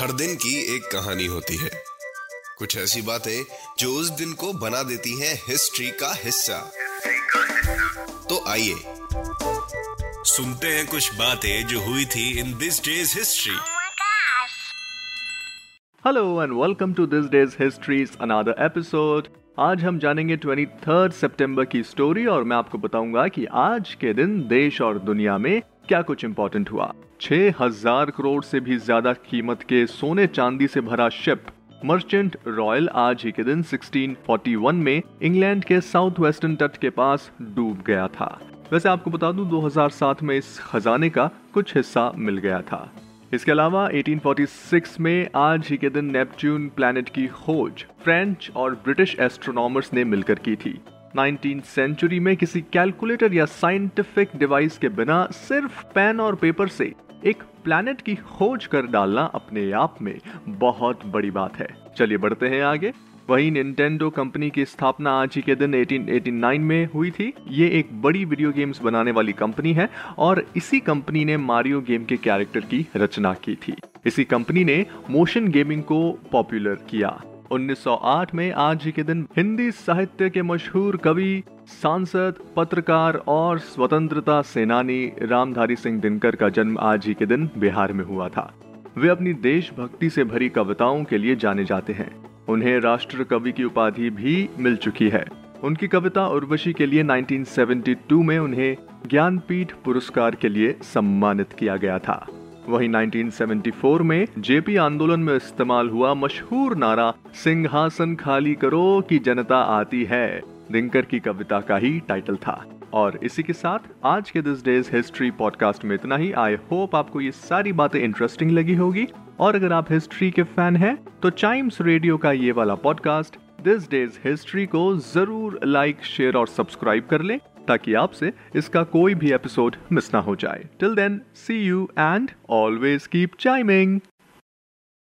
हर दिन की एक कहानी होती है। कुछ ऐसी बातें जो उस दिन को बना देती हैं हिस्ट्री का हिस्सा। तो आइए सुनते हैं कुछ बातें जो हुई थी in this day's history. Hello and welcome to this day's history another episode आज हम जानेंगे 23 सितंबर की स्टोरी और मैं आपको बताऊँगा कि आज के दिन देश और दुनिया में क्या कुछ इंपॉर्टेंट हुआ? 6000 करोड़ से भी ज़्यादा कीमत के सोने चांदी से भरा शिप मर्चेंट रॉयल आज ही के दिन 1641 में इंग्लैंड के साउथ वेस्टर्न तट के पास डूब गया था। वैसे आपको बता दूँ 2007 में इस खजाने का कुछ हिस्सा मिल गया था। इसके अलावा 1846 में आज ही के दिन नेपच्यून प्लैनेट की खोज फ्रेंच और ब्रिटिश एस्ट्रोनॉमर्स ने मिलकर की थी। 19th सेंचुरी में किसी कैलकुलेटर या साइंटिफिक डिवाइस के बिना सिर्फ़ पेन और पेपर से एक प्लैनेट की खोज कर डालना अपने आप में बहुत बड़ी बात है। चलिए बढ़ते हैं आगे। वहीं निंटेंडो कंपनी की स्थापना आज ही के दिन 1889 में हुई थी। ये एक बड़ी वीडियो गेम्स बनाने वाली कंपनी है और इसी कंपनी ने मारियो गेम के कैरेक्टर की रचना की थी। इसी कंपनी ने मोशन गेमिंग को पॉपुलर किया। 1908 में आज ही के दिन हिंदी साहित्य के मशहूर कवि, सांसद, पत्रकार और स्वतंत्रता सेनानी रामधारी सिंह दिनकर का जन्म आज ही के दिन बिहार में हुआ था। वे अपनी देशभक्ति से भरी कविताओं के लिए जाने जाते हैं। उन्हें राष्ट्र कवि की उपाधि भी मिल चुकी है। उनकी कविता उर्वशी के लिए 1972 में उन्हें ज्ञानपीठ पुरस्कार के लिए सम्मानित किया गया था। वहीं 1974 में जेपी आंदोलन में इस्तेमाल हुआ मशहूर नारा, सिंहासन खाली करो कि जनता आती है। दिनकर की कविता का ही टाइटल था। और इसी के साथ आज के दिस डेज़ हिस्ट्री पॉडकास्ट में इतना ही। आई होप आपको ये सारी बातें इंटरेस्टिंग लगी होगी। और अगर आप हिस्ट्री के फ़ैन हैं तो चाइम्स रेडियो का ये वाला पॉडकास्ट दिस डेज़ हिस्ट्री को ज़रूर लाइक शेयर और सब्सक्राइब कर लें। ताकि आपसे इसका कोई भी एपिसोड मिस ना हो जाए। Till then see you and always keep chiming